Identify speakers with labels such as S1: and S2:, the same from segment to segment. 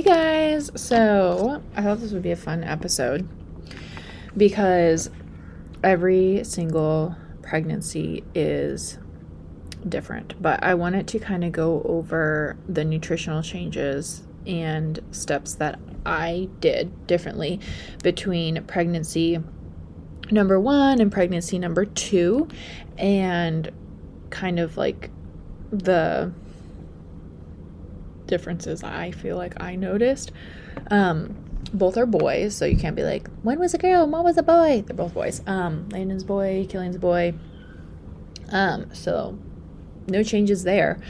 S1: Hey guys! So, I thought this would be a fun episode because every single pregnancy is different, but I wanted to kind of go over the nutritional changes and steps that I did differently between pregnancy number one and pregnancy number two, and kind of like the differences I feel like I noticed. Um, both are boys, so you can't be like, when was a girl, when was a boy? They're both boys. Um, Landon's boy, Killian's boy. Um, so no changes there.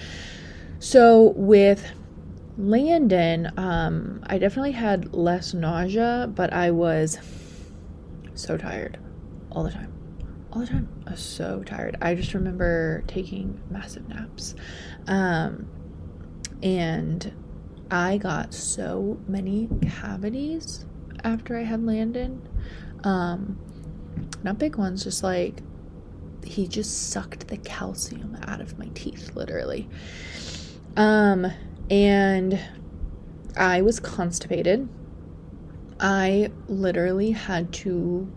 S1: So with Landon, um, I definitely had less nausea, but I was so tired all the time. All the time. I was so tired. I just remember taking massive naps. Um, and I got so many cavities after I had Landon. Um, not big ones, just like he just sucked the calcium out of my teeth, literally. Um, and I was constipated. I literally had to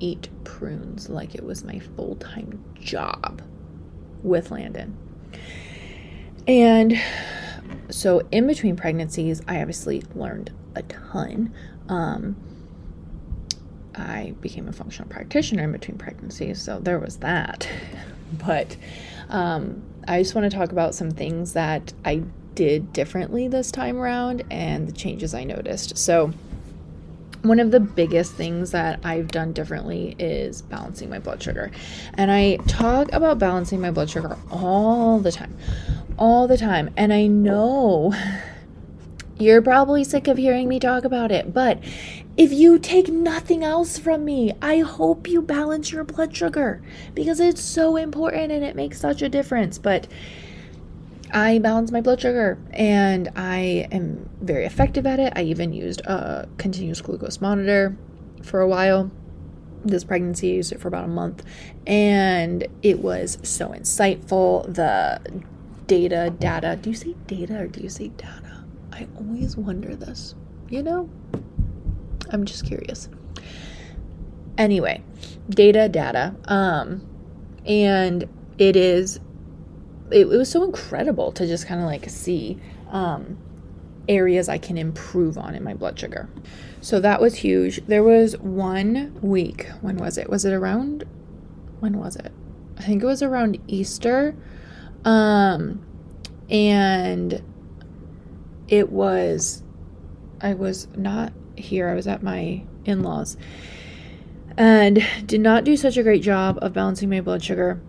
S1: eat prunes like it was my full time job with Landon. And so in between pregnancies, I obviously learned a ton. Um, I became a functional practitioner in between pregnancies, so there was that. but um, I just want to talk about some things that I did differently this time around and the changes I noticed. So, one of the biggest things that I've done differently is balancing my blood sugar. And I talk about balancing my blood sugar all the time all the time. And I know you're probably sick of hearing me talk about it, but if you take nothing else from me, I hope you balance your blood sugar because it's so important and it makes such a difference. But I balance my blood sugar and I am very effective at it. I even used a continuous glucose monitor for a while. This pregnancy, I used it for about a month, and it was so insightful. The data, data. Do you say data or do you say data? I always wonder this. You know? I'm just curious. Anyway, data, data. Um, and it is, it, it was so incredible to just kind of like see um, areas I can improve on in my blood sugar. So that was huge. There was one week. When was it? Was it around? When was it? I think it was around Easter um, and it was, I was not here, I was at my in laws and did not do such a great job of balancing my blood sugar.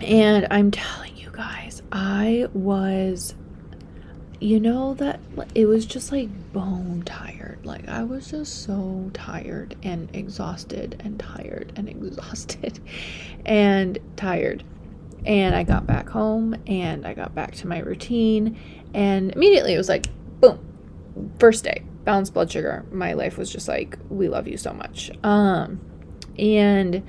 S1: And I'm telling you guys, I was, you know, that it was just like bone tired. Like, I was just so tired and exhausted and tired and exhausted and tired. And I got back home and I got back to my routine. And immediately it was like, boom, first day, balanced blood sugar. My life was just like, we love you so much. Um, and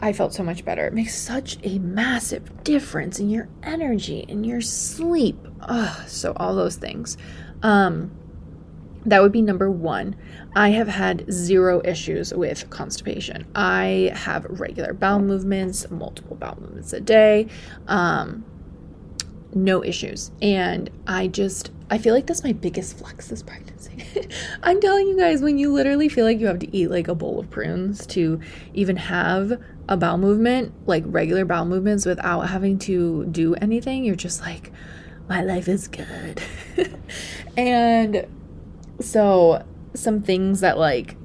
S1: I felt so much better. It makes such a massive difference in your energy, in your sleep. Ugh, so all those things. Um, that would be number one. I have had zero issues with constipation. I have regular bowel movements, multiple bowel movements a day, um, no issues. And I just, I feel like that's my biggest flex this pregnancy. I'm telling you guys, when you literally feel like you have to eat like a bowl of prunes to even have a bowel movement, like regular bowel movements without having to do anything, you're just like, my life is good. and so, some things that like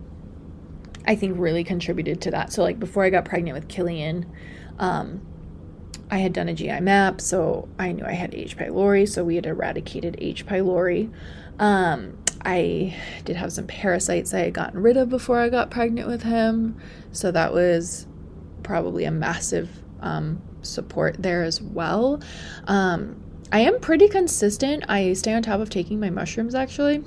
S1: I think really contributed to that. So, like before I got pregnant with Killian, um, I had done a GI map, so I knew I had H. pylori, so we had eradicated H. pylori. Um, I did have some parasites I had gotten rid of before I got pregnant with him, so that was probably a massive um, support there as well. Um, I am pretty consistent. I stay on top of taking my mushrooms actually.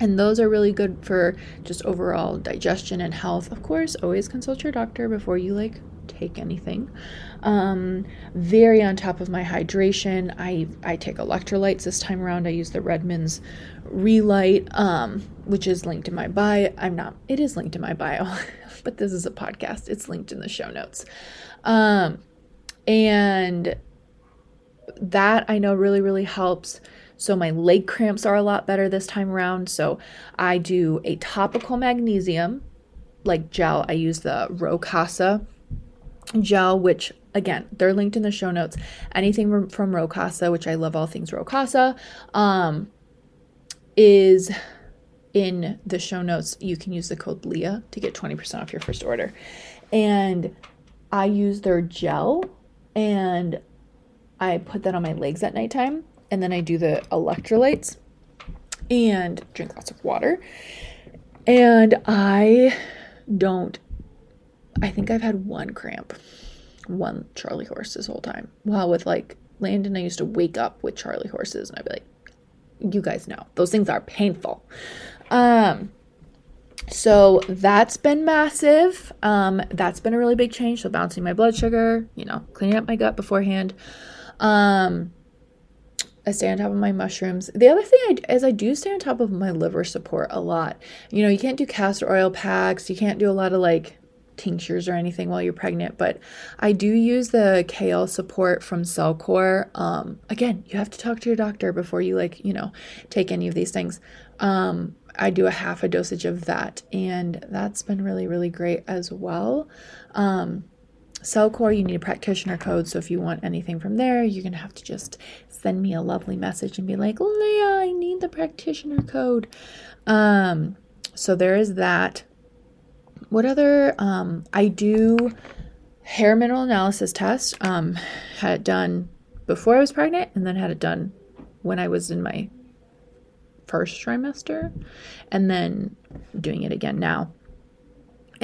S1: And those are really good for just overall digestion and health. Of course, always consult your doctor before you like take anything. Um, very on top of my hydration. I I take electrolytes this time around. I use the Redmond's Re-Lyte, um, which is linked in my bio. I'm not. It is linked in my bio, but this is a podcast. It's linked in the show notes. Um, and that I know really really helps. So my leg cramps are a lot better this time around. So I do a topical magnesium like gel. I use the Rowe Casa gel, which again, they're linked in the show notes. Anything from, from Rowe Casa, which I love all things Rowe Casa, um, is in the show notes. You can use the code Leah to get 20% off your first order. And I use their gel and I put that on my legs at nighttime. And then I do the electrolytes and drink lots of water. And I don't I think I've had one cramp, one Charlie horse this whole time. While with like Landon, I used to wake up with Charlie horses and I'd be like, you guys know those things are painful. Um, so that's been massive. Um, that's been a really big change. So balancing my blood sugar, you know, cleaning up my gut beforehand. Um, I stay on top of my mushrooms. The other thing I, is I do stay on top of my liver support a lot. You know, you can't do castor oil packs. You can't do a lot of like tinctures or anything while you're pregnant, but I do use the KL Support from Cellcore. Um, again, you have to talk to your doctor before you like, you know, take any of these things. Um, I do a half a dosage of that, and that's been really, really great as well. Um, Cellcore, you need a practitioner code, so if you want anything from there, you're gonna have to just send me a lovely message and be like, Leah, I need the practitioner code. Um, so there is that what other um, I do hair mineral analysis test. Um, had it done before I was pregnant, and then had it done when I was in my first trimester, and then doing it again now.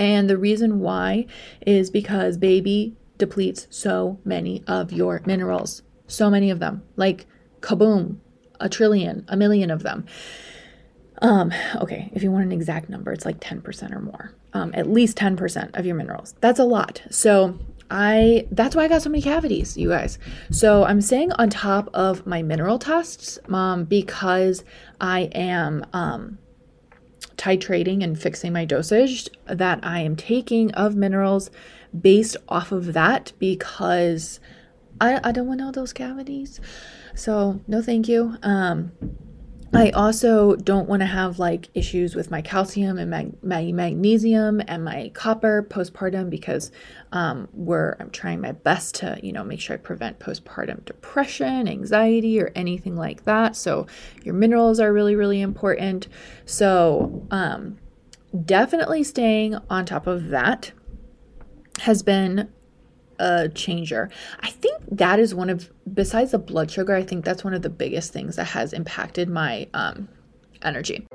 S1: And the reason why is because baby depletes so many of your minerals, so many of them, like kaboom, a trillion, a million of them. Um, okay, if you want an exact number, it's like 10% or more. Um, at least 10% of your minerals. That's a lot. So I that's why I got so many cavities, you guys. So I'm staying on top of my mineral tests um, because I am um, titrating and fixing my dosage that I am taking of minerals based off of that because I, I don't want all those cavities. So no thank you. Um, I also don't want to have like issues with my calcium and my magnesium and my copper postpartum because um, we're I'm trying my best to you know make sure I prevent postpartum depression, anxiety, or anything like that. So your minerals are really really important. So um, definitely staying on top of that has been a changer. I think that is one of, besides the blood sugar, I think that's one of the biggest things that has impacted my um, energy.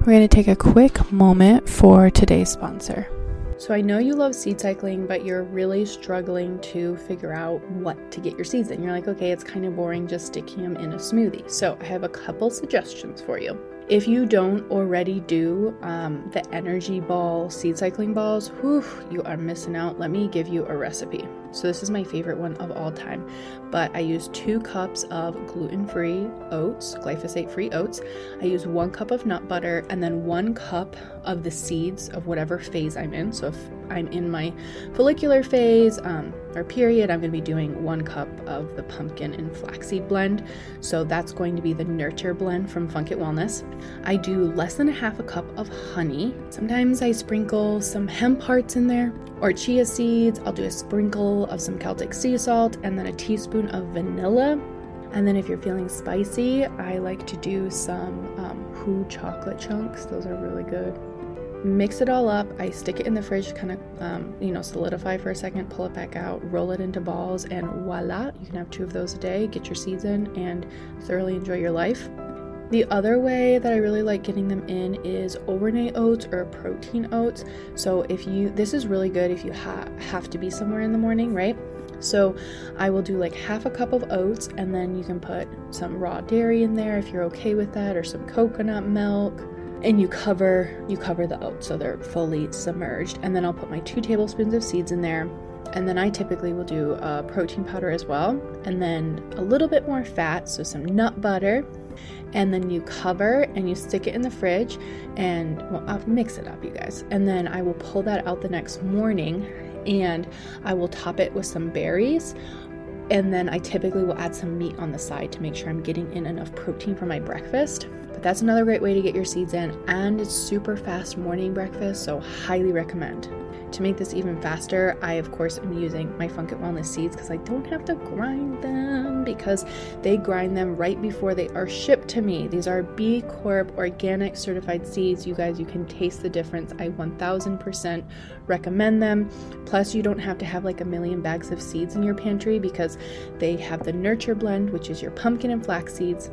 S2: We're going to take a quick moment for today's sponsor.
S1: So I know you love seed cycling, but you're really struggling to figure out what to get your seeds in. You're like, okay, it's kind of boring just sticking them in a smoothie. So I have a couple suggestions for you. If you don't already do um, the energy ball seed cycling balls, whew, you are missing out. Let me give you a recipe. So, this is my favorite one of all time. But I use two cups of gluten free oats, glyphosate free oats. I use one cup of nut butter and then one cup of the seeds of whatever phase I'm in. So, if I'm in my follicular phase um, or period, I'm going to be doing one cup of the pumpkin and flaxseed blend. So that's going to be the nurture blend from Funk It Wellness. I do less than a half a cup of honey. Sometimes I sprinkle some hemp hearts in there or chia seeds. I'll do a sprinkle of some Celtic sea salt and then a teaspoon of vanilla. And then if you're feeling spicy, I like to do some um, chocolate chunks. Those are really good. mix it all up. I stick it in the fridge to kind of, um, you know, solidify for a second, pull it back out, roll it into balls, and voila, you can have two of those a day, get your seeds in, and thoroughly enjoy your life. The other way that I really like getting them in is overnight oats or protein oats. So if you, this is really good if you ha- have to be somewhere in the morning, right? So I will do like half a cup of oats and then you can put some raw dairy in there if you're okay with that or some coconut milk. And you cover you cover the oats so they're fully submerged. And then I'll put my 2 tablespoons of seeds in there. And then I typically will do a protein powder as well. And then a little bit more fat so some nut butter and then you cover and you stick it in the fridge and well, I'll mix it up you guys. And then I will pull that out the next morning and I will top it with some berries. And then I typically will add some meat on the side to make sure I'm getting in enough protein for my breakfast. But that's another great way to get your seeds in. And it's super fast morning breakfast so highly recommend to make this even faster, I of course am using my Funk It Wellness seeds because I don't have to grind them because they grind them right before they are shipped to me. These are B Corp organic certified seeds. You guys, you can taste the difference. I 1000% recommend them. Plus, you don't have to have like a million bags of seeds in your pantry because they have the Nurture blend, which is your pumpkin and flax seeds.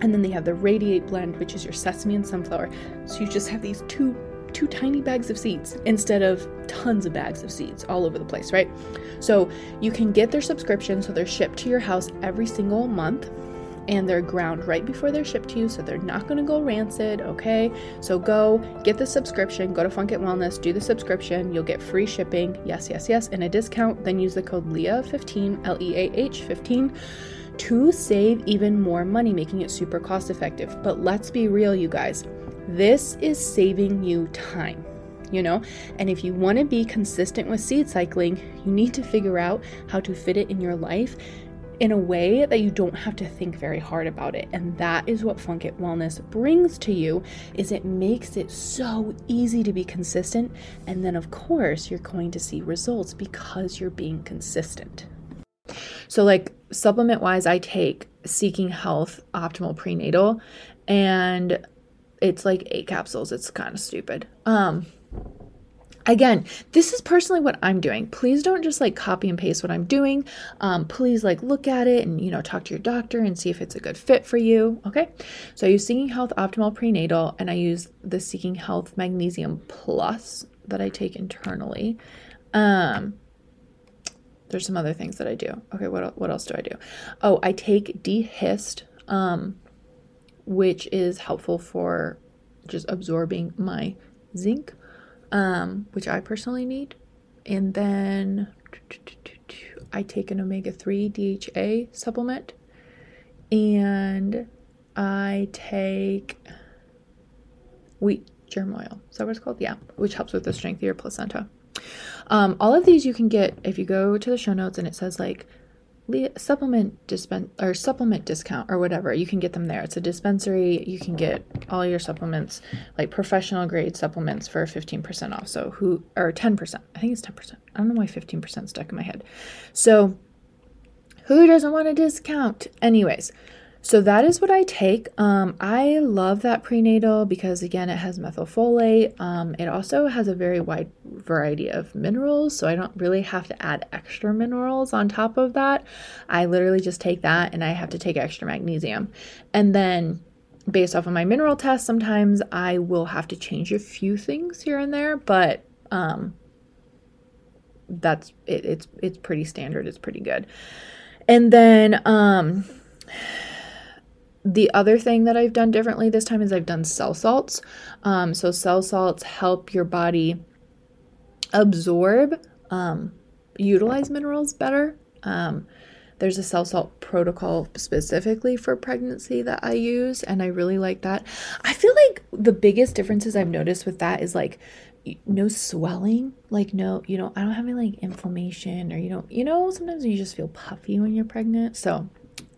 S1: And then they have the Radiate blend, which is your sesame and sunflower. So you just have these two two tiny bags of seeds instead of tons of bags of seeds all over the place, right? So you can get their subscription, so they're shipped to your house every single month and they're ground right before they're shipped to you, so they're not going to go rancid, okay? So go get the subscription, go to Funk It Wellness, do the subscription, you'll get free shipping, yes, yes, yes, and a discount. Then use the code LEAH15, L E A H 15 to save even more money, making it super cost effective. But let's be real, you guys. This is saving you time, you know? And if you want to be consistent with seed cycling, you need to figure out how to fit it in your life in a way that you don't have to think very hard about it. And that is what funk it wellness brings to you is it makes it so easy to be consistent. And then of course you're going to see results because you're being consistent. So like supplement wise i take seeking health optimal prenatal and it's like eight capsules. It's kind of stupid. Um, again this is personally what i'm doing. Please don't just like copy and paste what i'm doing. Um, please like look at it and you know talk to your doctor and see if it's a good fit for you okay? So i use seeking health optimal prenatal and i use the seeking health magnesium plus that i take internally. Um, there's some other things that i do. Okay what, what else do i do? Oh i take D-Hist um, which is helpful for just absorbing my zinc, um, which I personally need. And then I take an omega 3 DHA supplement. And I take wheat germ oil. Is that what it's called? Yeah, which helps with the strength of your placenta. Um, all of these you can get if you go to the show notes and it says like supplement dispen or supplement discount or whatever. You can get them there. It's a dispensary. You can get all your supplements like professional grade supplements for 15% off. So who or 10% i think it's 10% i don't know why 15% stuck in my head. So who doesn't want a discount? Anyways so that is what I take. Um, I love that prenatal because again, it has methylfolate. Um, it also has a very wide variety of minerals, so I don't really have to add extra minerals on top of that. I literally just take that, and I have to take extra magnesium, and then based off of my mineral test, sometimes I will have to change a few things here and there, but um, that's it, it's it's pretty standard. It's pretty good, and then um the other thing that I've done differently this time is I've done cell salts. Um, so, cell salts help your body absorb, um, utilize minerals better. Um, there's a cell salt protocol specifically for pregnancy that I use, and I really like that. I feel like the biggest differences I've noticed with that is like no swelling like no you know i don't have any like inflammation or you don't you know sometimes you just feel puffy when you're pregnant so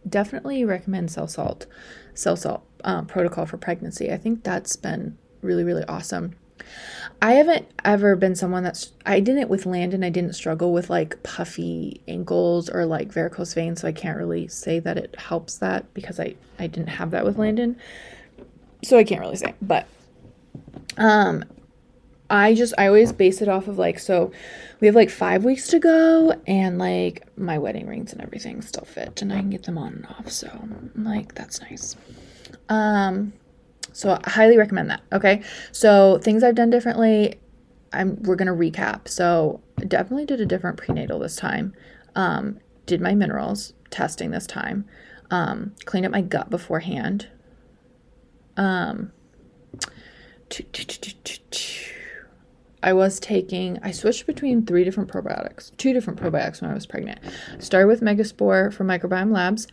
S1: definitely recommend cell salt, cell salt um, protocol for pregnancy. I think that's been really, really awesome. I haven't ever been someone that's I didn't with Landon I didn't struggle with like puffy ankles or like varicose veins so I can't really say that it helps that because I I didn't have that with Landon. So I can't really say. But um I just I always base it off of like so we have like five weeks to go and like my wedding rings and everything still fit and I can get them on and off. So like that's nice. Um so I highly recommend that. Okay. So things I've done differently, I'm we're gonna recap. So definitely did a different prenatal this time. Um, did my minerals testing this time. Um, cleaned up my gut beforehand. Um I was taking, I switched between three different probiotics, two different probiotics when I was pregnant. Started with Megaspore from Microbiome Labs,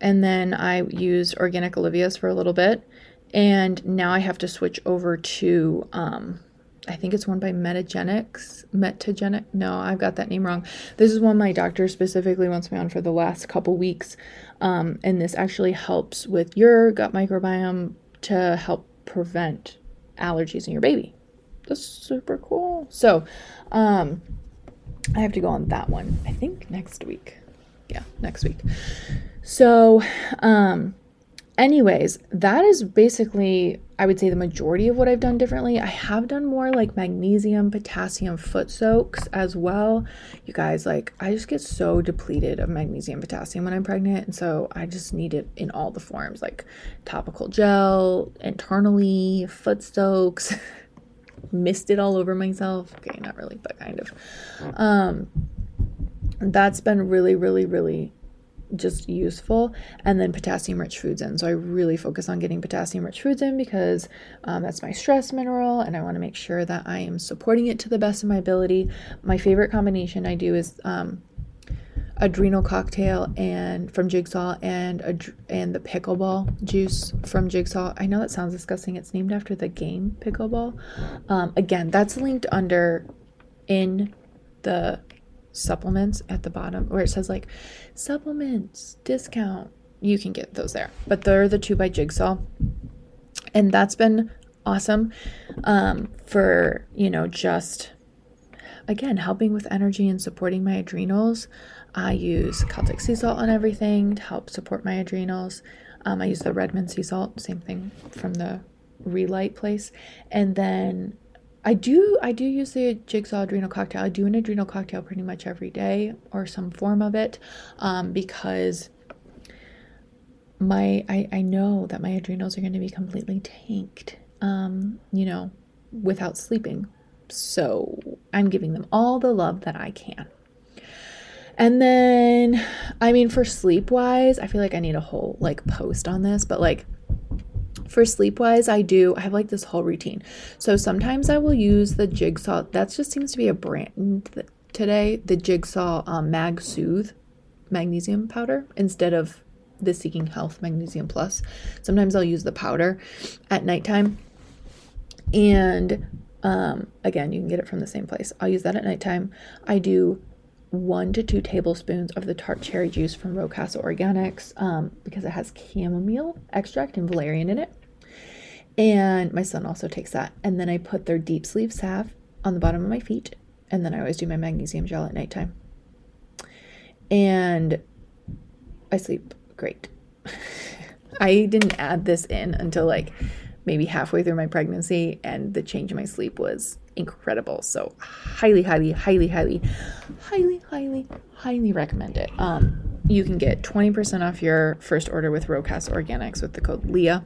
S1: and then I used Organic Olivia's for a little bit, and now I have to switch over to, um, I think it's one by Metagenics, Metagenic. No, I've got that name wrong. This is one my doctor specifically wants me on for the last couple weeks, um, and this actually helps with your gut microbiome to help prevent allergies in your baby that's super cool. So, um, I have to go on that one. I think next week. Yeah, next week. So, um, anyways, that is basically, I would say, the majority of what I've done differently. I have done more like magnesium, potassium foot soaks as well. You guys, like, I just get so depleted of magnesium, potassium when I'm pregnant. And so I just need it in all the forms like topical gel, internally, foot soaks. missed it all over myself. Okay, not really, but kind of. Um, that's been really, really, really just useful. And then potassium rich foods in. So I really focus on getting potassium rich foods in because um, that's my stress mineral and I want to make sure that I am supporting it to the best of my ability. My favorite combination I do is um, adrenal cocktail and from Jigsaw and a, and the pickleball juice from Jigsaw. I know that sounds disgusting. It's named after the game pickleball. Um, again, that's linked under in the supplements at the bottom where it says like supplements discount. You can get those there, but they're the two by Jigsaw, and that's been awesome um, for you know just again helping with energy and supporting my adrenals I use Celtic sea salt on everything to help support my adrenals. Um, I use the Redmond sea salt, same thing from the Re-Lyte place. And then I do I do use the Jigsaw adrenal cocktail. I do an adrenal cocktail pretty much every day or some form of it um, because my I, I know that my adrenals are going to be completely tanked um, you know without sleeping so i'm giving them all the love that i can and then, I mean, for sleep wise, I feel like I need a whole like post on this, but like for sleep wise, I do, I have like this whole routine. So sometimes I will use the Jigsaw, that just seems to be a brand today, the Jigsaw um, Mag Soothe magnesium powder instead of the Seeking Health Magnesium Plus. Sometimes I'll use the powder at nighttime. And um, again, you can get it from the same place. I'll use that at nighttime. I do one to two tablespoons of the tart cherry juice from Rowe Casa Organics um, because it has chamomile extract and valerian in it. And my son also takes that. And then I put their deep sleeve salve on the bottom of my feet. And then I always do my magnesium gel at nighttime. And I sleep great. I didn't add this in until like maybe halfway through my pregnancy, and the change in my sleep was incredible. So highly, highly, highly, highly, highly, highly, highly recommend it. Um, you can get 20% off your first order with Rowe Casa Organics with the code Leah.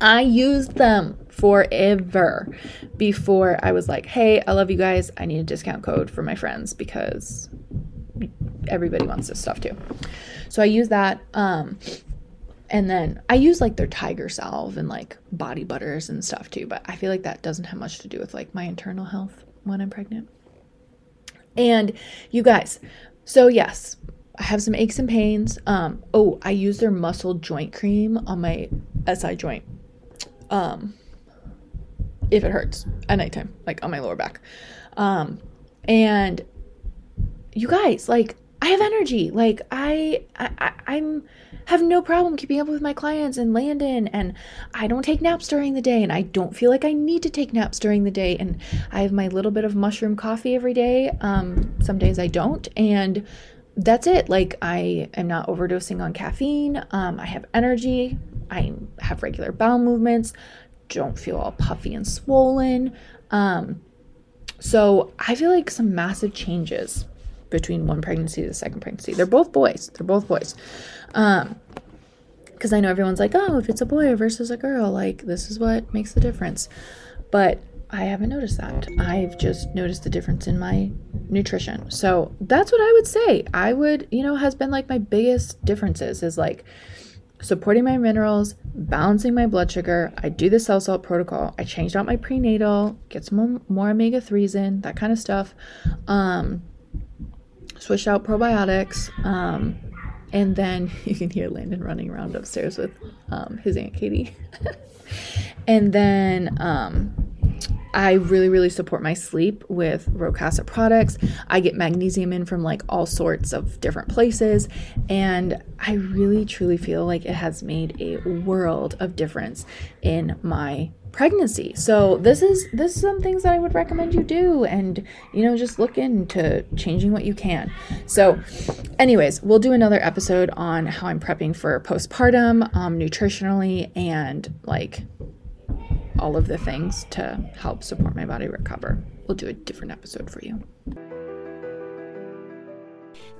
S1: I used them forever before I was like, hey, I love you guys. I need a discount code for my friends because everybody wants this stuff too. So I use that. Um, and then I use like their tiger salve and like body butters and stuff too, but I feel like that doesn't have much to do with like my internal health when I'm pregnant. And you guys, so yes, I have some aches and pains. Um, oh, I use their muscle joint cream on my SI joint. Um, if it hurts at nighttime, like on my lower back. Um, and you guys, like I have energy. Like I, I, I'm have no problem keeping up with my clients and Landon, and I don't take naps during the day, and I don't feel like I need to take naps during the day, and I have my little bit of mushroom coffee every day. Um, some days I don't, and that's it. Like I am not overdosing on caffeine. Um, I have energy. I have regular bowel movements. don't feel all puffy and swollen. Um, so I feel like some massive changes between one pregnancy to the second pregnancy. They're both boys. They're both boys. Um, because I know everyone's like, oh, if it's a boy versus a girl, like this is what makes the difference. But I haven't noticed that. I've just noticed the difference in my nutrition. So that's what I would say. I would, you know, has been like my biggest differences is like supporting my minerals, balancing my blood sugar. I do the cell salt protocol. I changed out my prenatal, get some more, omega 3s in, that kind of stuff. Um, switched out probiotics. Um, and then you can hear Landon running around upstairs with um, his Aunt Katie. and then um, I really, really support my sleep with Rowe Casa products. I get magnesium in from like all sorts of different places. And I really, truly feel like it has made a world of difference in my pregnancy. So this is this is some things that I would recommend you do and you know just look into changing what you can. So anyways, we'll do another episode on how I'm prepping for postpartum um nutritionally and like all of the things to help support my body recover. We'll do a different episode for you.